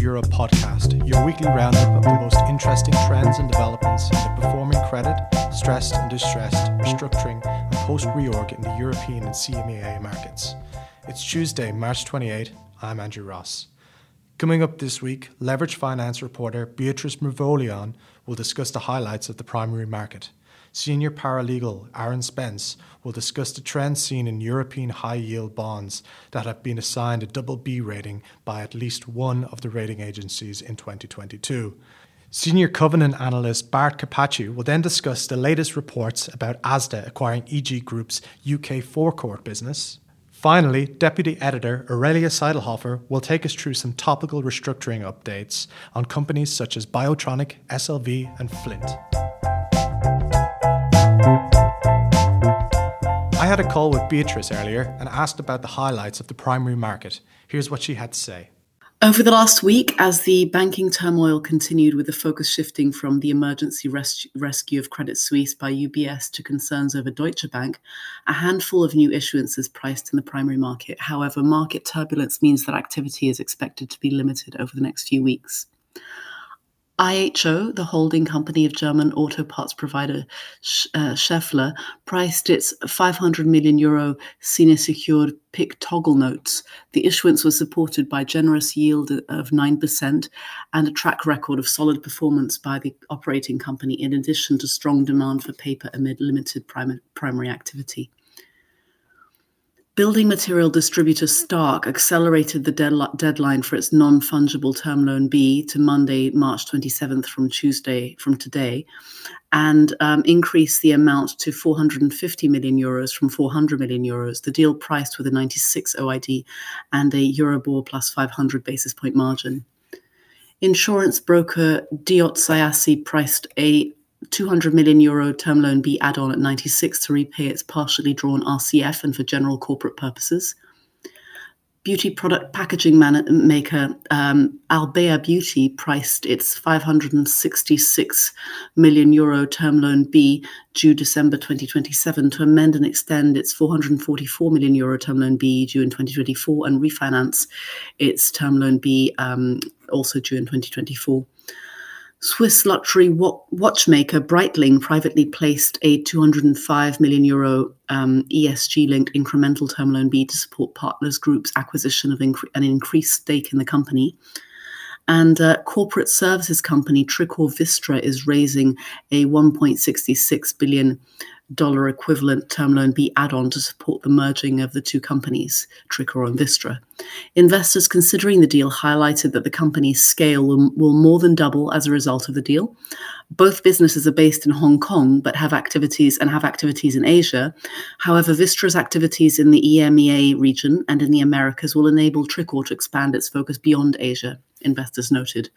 Europe podcast, your weekly roundup of the most interesting trends and developments in the performing credit, stressed and distressed, restructuring, and post reorg in the European and EMEA markets. It's Tuesday, March 28. I'm Andrew Ross. Coming up this week, leverage finance reporter Beatrice Mervolion will discuss the highlights of the primary market. Senior paralegal Aaron Spence will discuss the trends seen in European high yield bonds that have been assigned a double B rating by at least one of the rating agencies in 2022. Senior Covenant analyst Bart Capacci will then discuss the latest reports about ASDA acquiring EG Group's UK forecourt business. Finally, Deputy Editor Aurelia Seidelhofer will take us through some topical restructuring updates on companies such as Biotronik, SLV, and Flint. I had a call with Beatrice earlier and asked about the highlights of the primary market. Here's what she had to say. Over the last week, as the banking turmoil continued with the focus shifting from the emergency res- rescue of Credit Suisse by UBS to concerns over Deutsche Bank, a handful of new issuances priced in the primary market. However, market turbulence means that activity is expected to be limited over the next few weeks. IHO, the holding company of German auto parts provider uh, Schaeffler, priced its 500 million euro senior secured PIK toggle notes. The issuance was supported by generous yield of 9% and a track record of solid performance by the operating company, in addition to strong demand for paper amid limited prim- primary activity. Building material distributor Stark accelerated the deadli- deadline for its non-fungible term loan B to Monday, March 27th from Tuesday from today, and um, increased the amount to 450 million euros from 400 million euros. The deal priced with a 96 OID and a Euribor plus 500 basis point margin. Insurance broker Diot-Siaci priced a 200 million euro term loan B add on at 96 to repay its partially drawn RCF and for general corporate purposes. Beauty product packaging man- maker um, Albea Beauty priced its 566 million euro term loan B due December 2027 to amend and extend its 444 million euro term loan B due in 2024 and refinance its term loan B um, also due in 2024. Swiss luxury watchmaker Breitling privately placed a 205 million euro um, ESG linked incremental term loan B to support Partners Group's acquisition of incre- an increased stake in the company. And uh, corporate services company Tricor Vistra is raising a 1.66 billion dollar equivalent term loan B add on to support the merging of the two companies, Tricor and Vistra. Investors considering the deal highlighted that the company's scale will, will more than double as a result of the deal. Both businesses are based in Hong Kong but have activities and have activities in Asia. However, Vistra's activities in the EMEA region and in the Americas will enable Tricor to expand its focus beyond Asia, investors noted.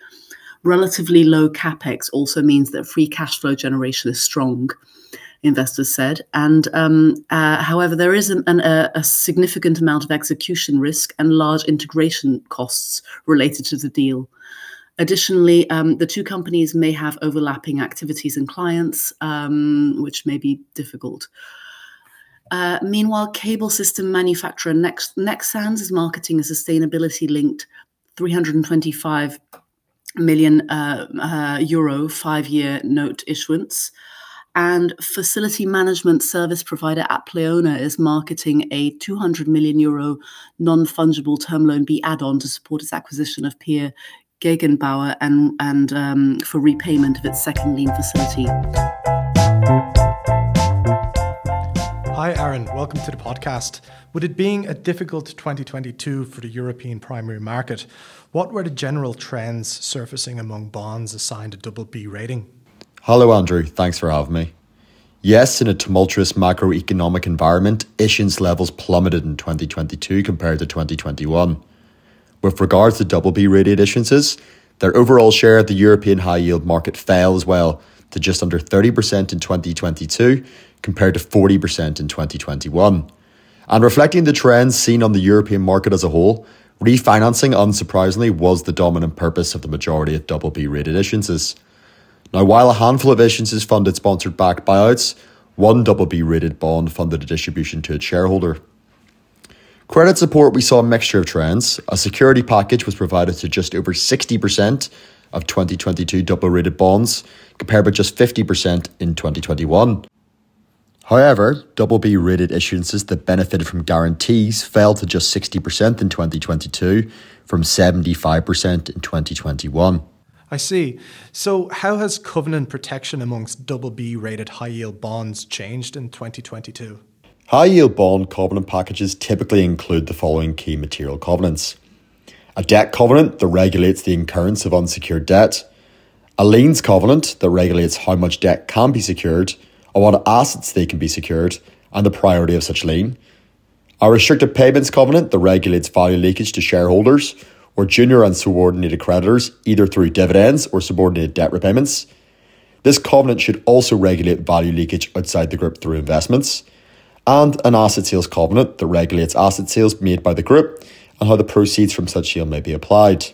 Relatively low capex also means that free cash flow generation is strong investors said. And um, uh, however, there is an, an, a, a, significant amount of execution risk and large integration costs related to the deal. Additionally, um, the two companies may have overlapping activities and clients, um, which may be difficult. Uh, meanwhile, cable system manufacturer Nex- Nexans is marketing a sustainability linked 325 million uh, uh, euro five year note issuance. And facility management service provider Apleona is marketing a 200 million euro non fungible term loan B add on to support its acquisition of Peer Gegenbauer and, and um, for repayment of its second lien facility. Hi, Aaron. Welcome to the podcast. With it being a difficult 2022 for the European primary market, what were the general trends surfacing among bonds assigned a double B rating? Hello, Andrew. Thanks for having me. Yes, in a tumultuous macroeconomic environment, issuance levels plummeted in 2022 compared to 2021. With regards to double B rated issuances, their overall share of the European high yield market fell as well to just under 30% in 2022 compared to 40% in 2021. And reflecting the trends seen on the European market as a whole, refinancing unsurprisingly was the dominant purpose of the majority of double B rated issuances. Now, while a handful of issuances funded sponsored backed buyouts, one double B rated bond funded a distribution to its shareholder. Credit support, we saw a mixture of trends. A security package was provided to just over 60% of 2022 double rated bonds, compared with just 50% in 2021. However, double B rated issuances that benefited from guarantees fell to just 60% in 2022 from 75% in 2021. I see. So, how has covenant protection amongst double B rated high yield bonds changed in 2022? High yield bond covenant packages typically include the following key material covenants a debt covenant that regulates the incurrence of unsecured debt, a liens covenant that regulates how much debt can be secured, or what assets they can be secured, and the priority of such lien, a restricted payments covenant that regulates value leakage to shareholders or junior and subordinated creditors, either through dividends or subordinated debt repayments. This covenant should also regulate value leakage outside the group through investments, and an asset sales covenant that regulates asset sales made by the group and how the proceeds from such sale may be applied.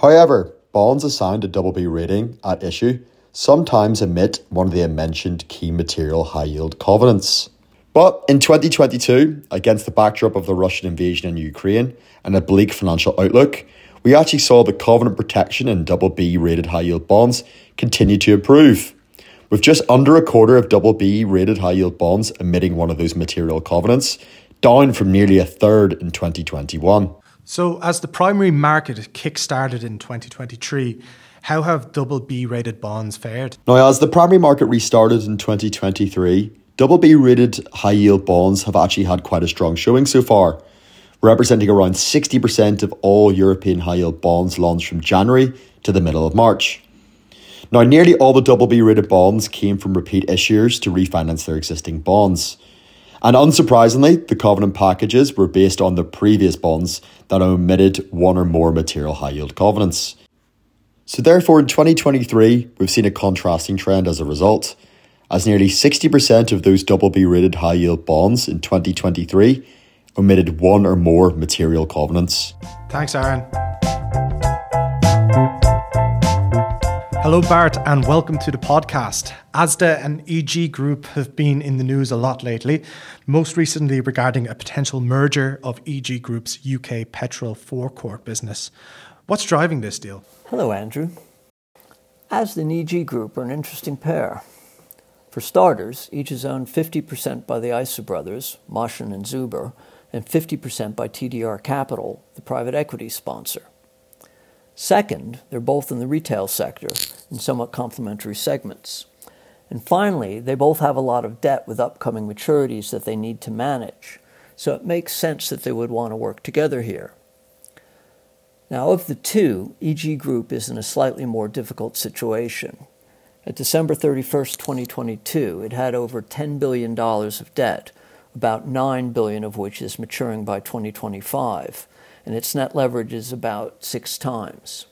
However, bonds assigned a double B rating at issue sometimes omit one of the mentioned key material high yield covenants. But in 2022, against the backdrop of the Russian invasion in Ukraine and a bleak financial outlook, we actually saw the covenant protection in double B rated high yield bonds continue to improve. With just under a quarter of double B rated high yield bonds emitting one of those material covenants, down from nearly a third in 2021. So, as the primary market kick-started in 2023, how have double B rated bonds fared? Now, as the primary market restarted in 2023, Double B rated high yield bonds have actually had quite a strong showing so far, representing around 60% of all European high yield bonds launched from January to the middle of March. Now, nearly all the double B rated bonds came from repeat issuers to refinance their existing bonds. And unsurprisingly, the covenant packages were based on the previous bonds that omitted one or more material high yield covenants. So, therefore, in 2023, we've seen a contrasting trend as a result as nearly 60% of those double B rated high yield bonds in 2023 omitted one or more material covenants. Thanks, Aaron. Hello, Bart, and welcome to the podcast. ASDA and EG Group have been in the news a lot lately, most recently regarding a potential merger of EG Group's UK petrol forecourt business. What's driving this deal? Hello, Andrew. ASDA and EG Group are an interesting pair. For starters, each is owned 50% by the Issa brothers, Mohsin and Zuber, and 50% by TDR Capital, the private equity sponsor. Second, they're both in the retail sector in somewhat complementary segments. And finally, they both have a lot of debt with upcoming maturities that they need to manage, so it makes sense that they would want to work together here. Now, of the two, EG Group is in a slightly more difficult situation. At December 31st, 2022, it had over $10 billion of debt, about 9 billion of which is maturing by 2025, and its net leverage is about six times.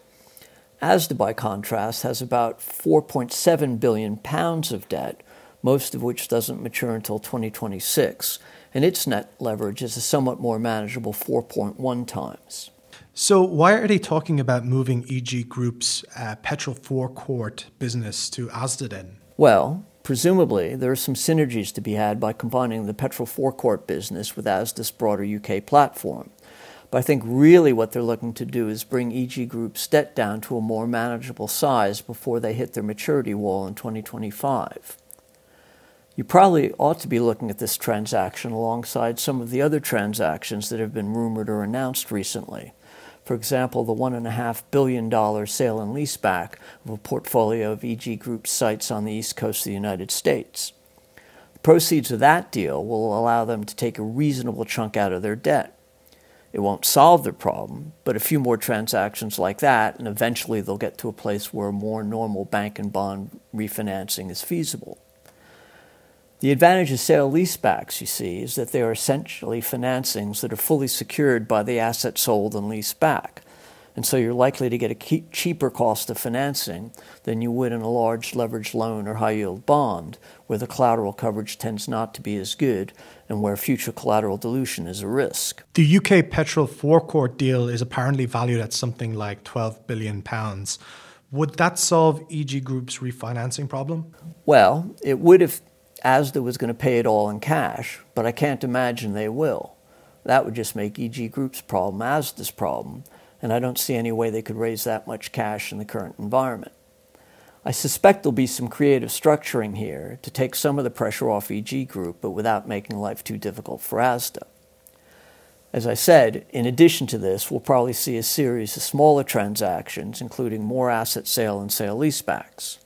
ASDA, by contrast, has about 4.7 billion pounds of debt, most of which doesn't mature until 2026, and its net leverage is a somewhat more manageable 4.1 times. So, why are they talking about moving EG Group's uh, petrol forecourt business to Asda then? Well, presumably there are some synergies to be had by combining the petrol forecourt business with Asda's broader UK platform. But I think really what they're looking to do is bring EG Group's debt down to a more manageable size before they hit their maturity wall in 2025. You probably ought to be looking at this transaction alongside some of the other transactions that have been rumored or announced recently. For example, the $1.5 billion sale and leaseback of a portfolio of EG Group sites on the east coast of the United States. The proceeds of that deal will allow them to take a reasonable chunk out of their debt. It won't solve their problem, but a few more transactions like that, and eventually they'll get to a place where more normal bank and bond refinancing is feasible. The advantage of sale leasebacks, you see, is that they are essentially financings that are fully secured by the asset sold and leased back. And so you're likely to get a cheaper cost of financing than you would in a large leveraged loan or high yield bond, where the collateral coverage tends not to be as good and where future collateral dilution is a risk. The UK petrol forecourt deal is apparently valued at something like £12 billion. Would that solve EG Group's refinancing problem? Well, it would if ASDA was going to pay it all in cash, but I can't imagine they will. That would just make EG Group's problem Asda's problem, and I don't see any way they could raise that much cash in the current environment. I suspect there'll be some creative structuring here to take some of the pressure off EG Group, but without making life too difficult for ASDA. As I said, in addition to this, we'll probably see a series of smaller transactions, including more asset sale and sale leasebacks.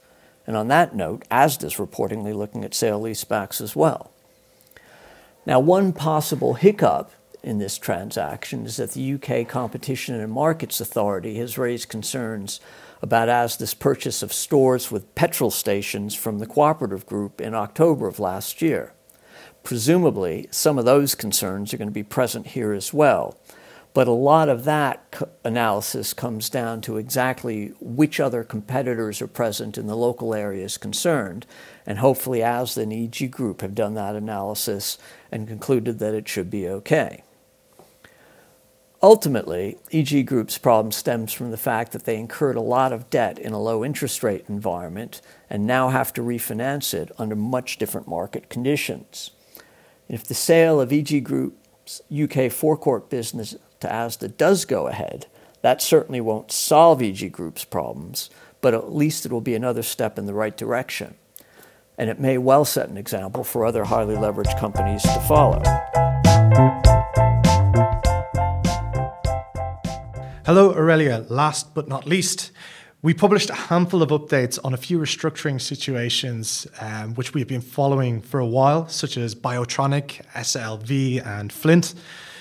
And on that note, ASDA's reportedly looking at sale leasebacks as well. Now, one possible hiccup in this transaction is that the UK Competition and Markets Authority has raised concerns about ASDA's purchase of stores with petrol stations from the cooperative group in October of last year. Presumably, some of those concerns are going to be present here as well. But a lot of that analysis comes down to exactly which other competitors are present in the local areas concerned. And hopefully, ASDA and EG Group have done that analysis and concluded that it should be okay. Ultimately, EG Group's problem stems from the fact that they incurred a lot of debt in a low interest rate environment and now have to refinance it under much different market conditions. If the sale of EG Group's UK forecourt business to ASDA does go ahead, that certainly won't solve EG Group's problems, but at least it will be another step in the right direction. And it may well set an example for other highly leveraged companies to follow. Hello, Aurelia. Last but not least, we published a handful of updates on a few restructuring situations um, which we've been following for a while, such as Biotronik, SLV, and Flint.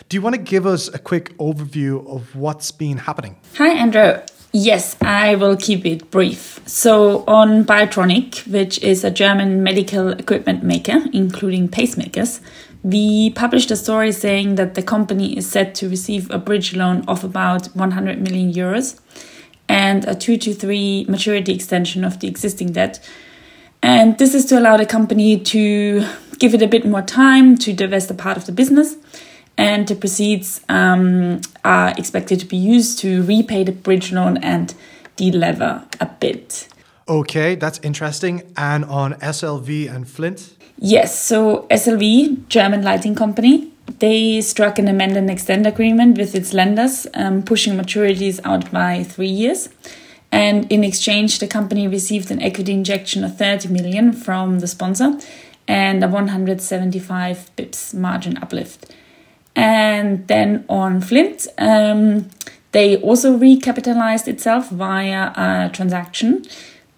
Do you want to give us a quick overview of what's been happening? Hi, Andrew. Yes, I will keep it brief. So, on Biotronik, which is a German medical equipment maker, including pacemakers, we published a story saying that the company is set to receive a bridge loan of about 100 million euros and a two to three maturity extension of the existing debt. And this is to allow the company to give it a bit more time to divest a part of the business. And the proceeds um, are expected to be used to repay the bridge loan and delever a bit. Okay, that's interesting. And on SLV and Flint? Yes, so SLV, German lighting company, they struck an amend and extend agreement with its lenders, um, pushing maturities out by three years. And in exchange, the company received an equity injection of 30 million from the sponsor and a 175 bips margin uplift. And then on Flint, um, they also recapitalized itself via a transaction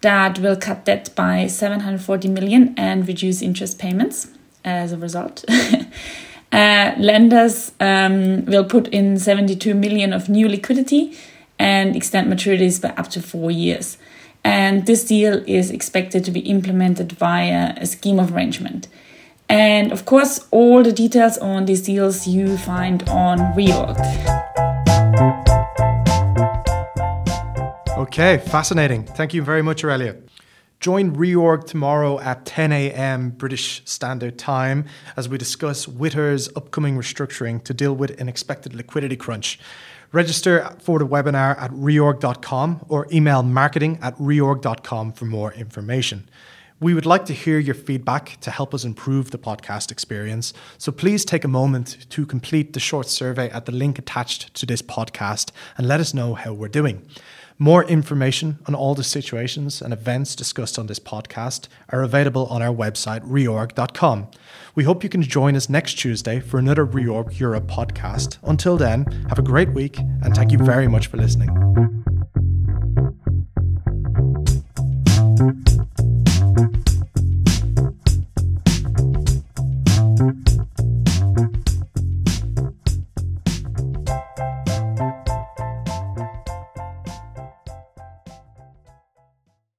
that will cut debt by 740 million and reduce interest payments as a result. uh, lenders um, will put in 72 million of new liquidity and extend maturities by up to four years. And this deal is expected to be implemented via a scheme of arrangement. And of course, all the details on these deals you find on Reorg. Okay, fascinating. Thank you very much, Aurelia. Join Reorg tomorrow at 10 a.m. British Standard Time as we discuss Wittur's upcoming restructuring to deal with an expected liquidity crunch. Register for the webinar at reorg.com or email marketing at reorg.com for more information. We would like to hear your feedback to help us improve the podcast experience. So please take a moment to complete the short survey at the link attached to this podcast and let us know how we're doing. More information on all the situations and events discussed on this podcast are available on our website, reorg.com. We hope you can join us next Tuesday for another Reorg Europe podcast. Until then, have a great week and thank you very much for listening.